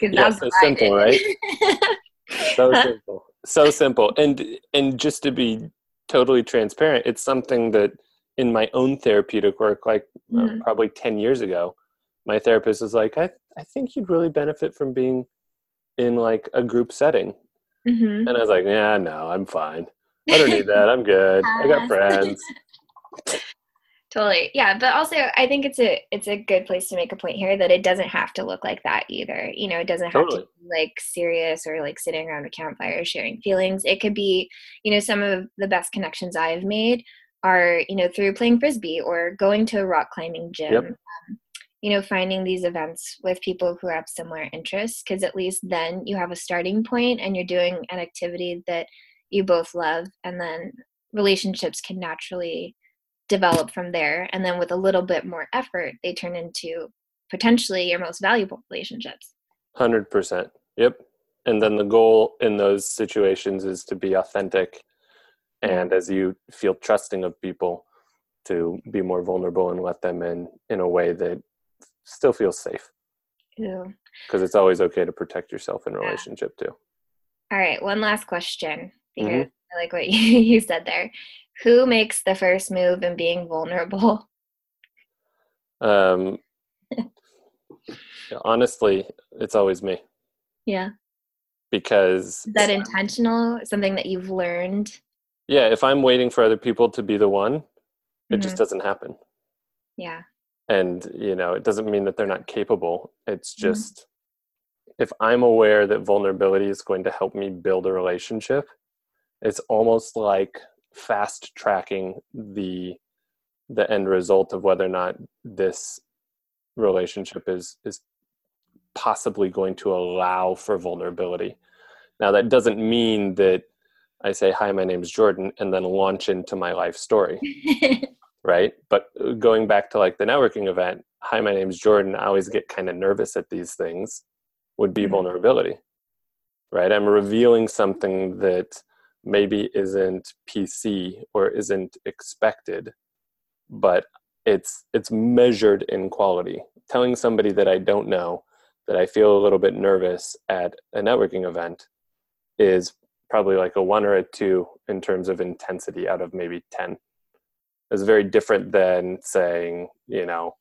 yeah, so simple, right? (laughs) so simple, so simple, and and just to be totally transparent, it's something that in my own therapeutic work, like uh, mm-hmm. uh, probably ten years ago, my therapist was like, "I I think you'd really benefit from being in like a group setting," mm-hmm. and I was like, "Yeah, no, I'm fine. I don't need that. I'm good. I got (laughs) friends." (laughs) totally yeah but also i think it's a it's a good place to make a point here that it doesn't have to look like that either you know it doesn't have totally. to be like serious or like sitting around a campfire sharing feelings it could be you know some of the best connections i've made are you know through playing frisbee or going to a rock climbing gym yep. um, you know finding these events with people who have similar interests because at least then you have a starting point and you're doing an activity that you both love and then relationships can naturally develop from there. And then with a little bit more effort they turn into potentially your most valuable relationships. 100% yep. And then the goal in those situations is to be authentic and as you feel trusting of people to be more vulnerable and let them in in a way that still feels safe yeah because it's always okay to protect yourself in relationship too all right one last question because mm-hmm. i like what you, (laughs) you said there who makes the first move in being vulnerable? (laughs) Um, honestly, it's always me. Yeah. Because Is that intentional? Something that you've learned? Yeah, if I'm waiting for other people to be the one, it mm-hmm. just doesn't happen. Yeah. And, you know, it doesn't mean that they're not capable. It's mm-hmm. just mm-hmm. if I'm aware that vulnerability is going to help me build a relationship, it's almost like fast tracking the the end result of whether or not this relationship is is possibly going to allow for vulnerability. Now that doesn't mean that I say hi my name's Jordan and then launch into my life story. right? But uh, going back to like the networking event, hi my name's Jordan, I always get kind of nervous at these things would be mm-hmm. vulnerability. Right? I'm revealing something that maybe isn't PC or isn't expected, but it's it's measured in quality. Telling somebody that I don't know that I feel a little bit nervous at a networking event is probably like a one or a two in terms of intensity out of maybe 10. It's very different than saying, you know,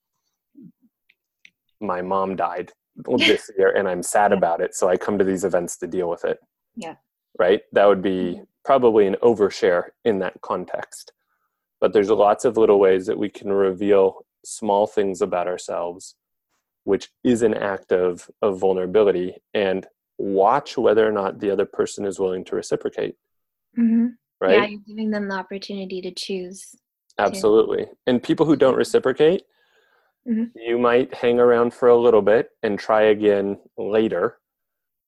my mom died (laughs) this year and I'm sad about it. So I come to these events to deal with it. Yeah. Right? That would be mm-hmm. probably an overshare in that context. But there's lots of little ways that we can reveal small things about ourselves, which is an act of, of vulnerability, and watch whether or not the other person is willing to reciprocate. Mm-hmm. Right? Yeah, you're giving them the opportunity to choose. Absolutely. To. And people who don't reciprocate, mm-hmm. you might hang around for a little bit and try again later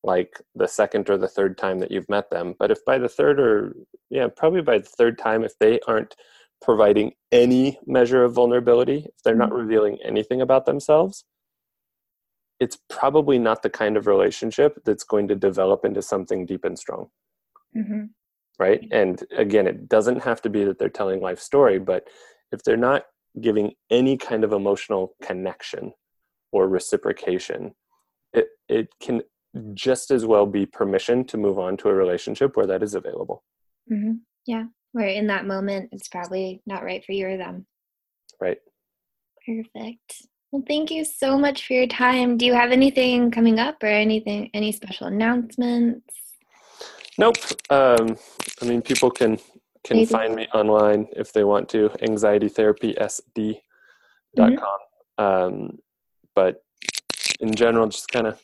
like the second or the third time that you've met them but if by the third or yeah probably by the third time if they aren't providing any measure of vulnerability if they're mm-hmm. not revealing anything about themselves it's probably not the kind of relationship that's going to develop into something deep and strong. Mm-hmm. right? And again it doesn't have to be that they're telling life story but if they're not giving any kind of emotional connection or reciprocation it, it can just as well be permission to move on to a relationship where that is available. Mm-hmm. yeah where in that moment it's probably not right for you or them. Right. Perfect well thank you so much for your time do you have anything coming up or anything any special announcements nope um, i mean people can can Maybe. find me online if they want to anxietytherapysd.com mm-hmm. um, but in general just kind of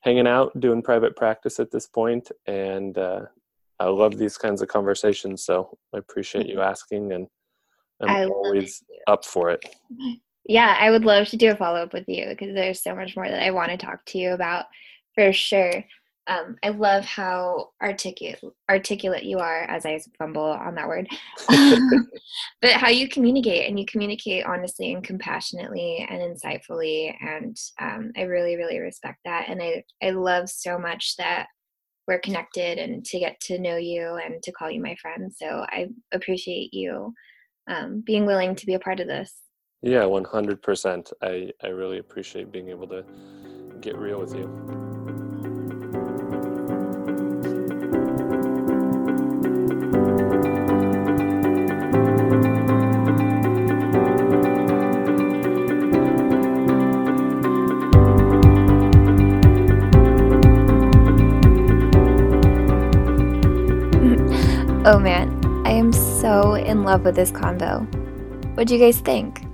hanging out doing private practice at this point and uh, i love these kinds of conversations so i appreciate you mm-hmm. asking and i'm always up for it (laughs) yeah i would love to do a follow-up with you because there's so much more that i want to talk to you about for sure um, I love how articulate articulate you are as I fumble on that word, (laughs) (laughs) but how you communicate and you communicate honestly and compassionately and insightfully, and um, I really really respect that, and I I love so much that we're connected and to get to know you and to call you my friend. So I appreciate you um, being willing to be a part of this. Yeah, one hundred percent. I I really appreciate being able to get real with you. (laughs) Oh man, I am so in love with this combo. What do you guys think?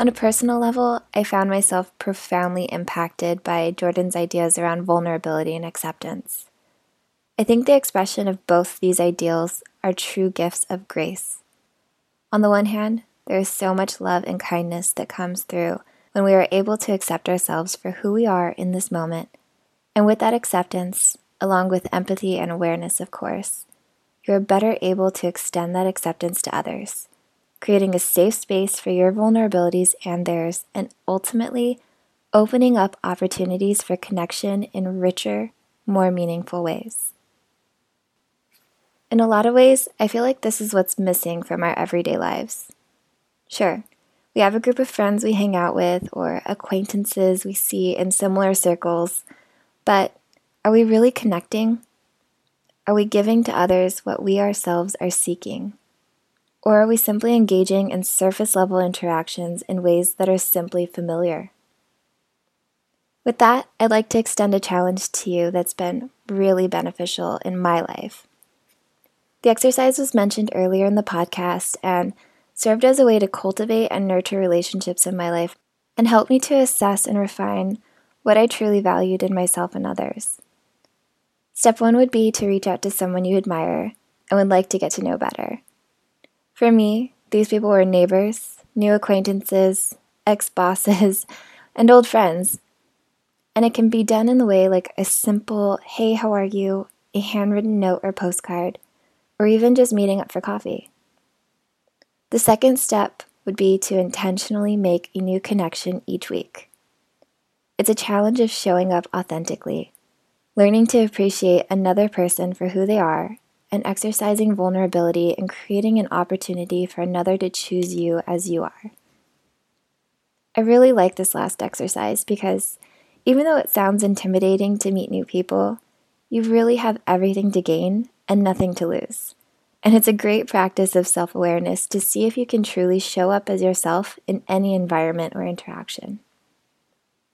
On a personal level, I found myself profoundly impacted by Jordan's ideas around vulnerability and acceptance. I think the expression of both these ideals are true gifts of grace. On the one hand, there is so much love and kindness that comes through when we are able to accept ourselves for who we are in this moment. And with that acceptance, along with empathy and awareness, of course, you are better able to extend that acceptance to others, creating a safe space for your vulnerabilities and theirs, and ultimately opening up opportunities for connection in richer, more meaningful ways. In a lot of ways, I feel like this is what's missing from our everyday lives. Sure, we have a group of friends we hang out with or acquaintances we see in similar circles, but are we really connecting? Are we giving to others what we ourselves are seeking? Or are we simply engaging in surface level interactions in ways that are simply familiar? With that, I'd like to extend a challenge to you that's been really beneficial in my life. The exercise was mentioned earlier in the podcast and served as a way to cultivate and nurture relationships in my life and help me to assess and refine what I truly valued in myself and others. Step one would be to reach out to someone you admire and would like to get to know better. For me, these people were neighbors, new acquaintances, ex bosses, (laughs) and old friends. And it can be done in the way like a simple, hey, how are you? a handwritten note or postcard, or even just meeting up for coffee. The second step would be to intentionally make a new connection each week. It's a challenge of showing up authentically, learning to appreciate another person for who they are, and exercising vulnerability and creating an opportunity for another to choose you as you are. I really like this last exercise because even though it sounds intimidating to meet new people, you really have everything to gain and nothing to lose. And it's a great practice of self awareness to see if you can truly show up as yourself in any environment or interaction.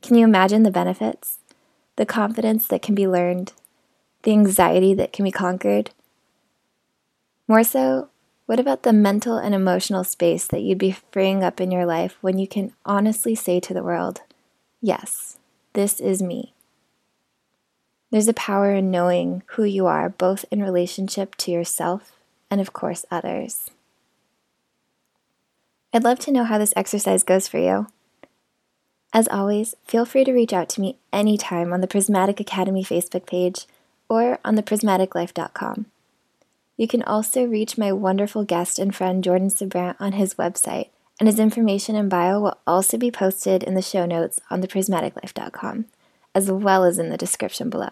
Can you imagine the benefits? The confidence that can be learned, the anxiety that can be conquered. More so, what about the mental and emotional space that you'd be freeing up in your life when you can honestly say to the world, Yes, this is me? There's a power in knowing who you are, both in relationship to yourself and, of course, others. I'd love to know how this exercise goes for you. As always, feel free to reach out to me anytime on the Prismatic Academy Facebook page or on theprismaticlife.com. You can also reach my wonderful guest and friend Jordan Sybrandt on his website, and his information and bio will also be posted in the show notes on theprismaticlife.com, as well as in the description below.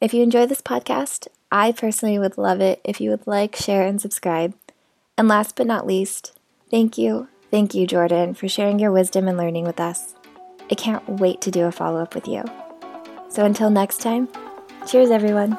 If you enjoy this podcast, I personally would love it if you would like, share, and subscribe. And last but not least, thank you, thank you, Jordan, for sharing your wisdom and learning with us. I can't wait to do a follow up with you. So until next time, cheers, everyone.